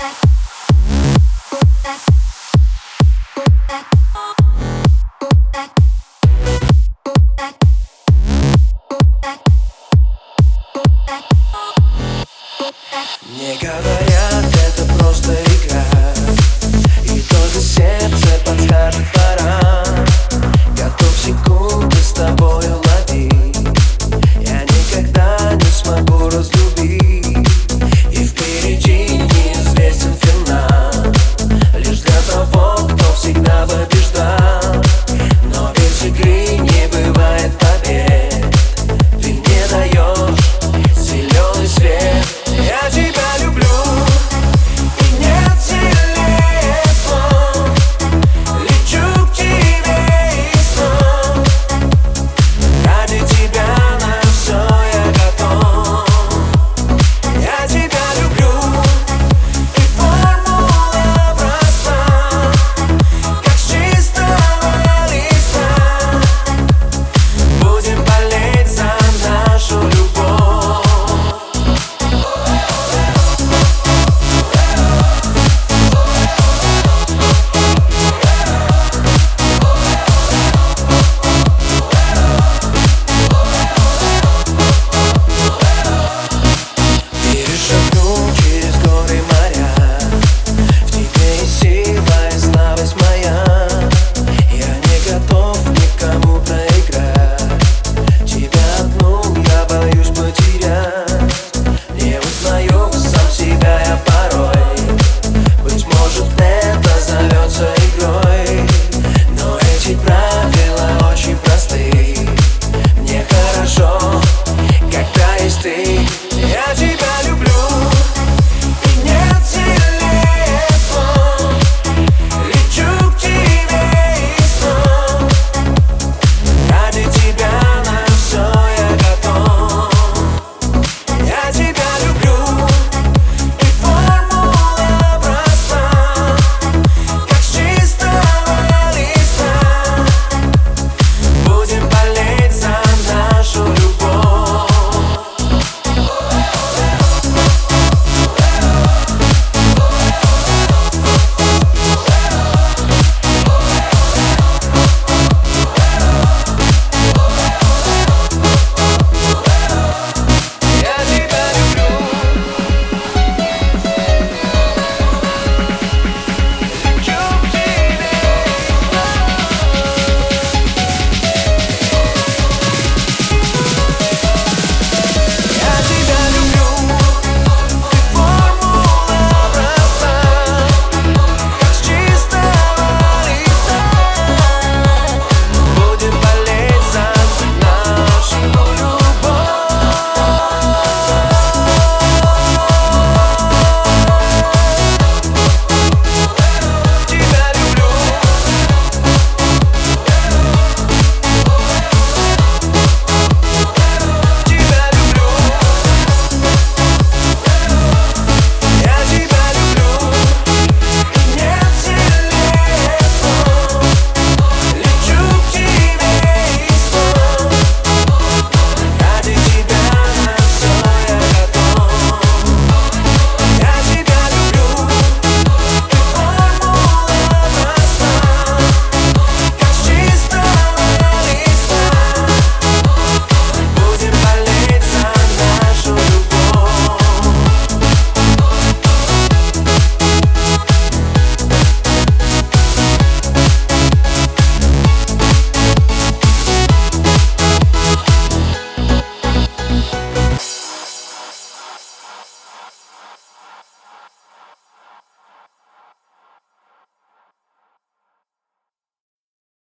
that.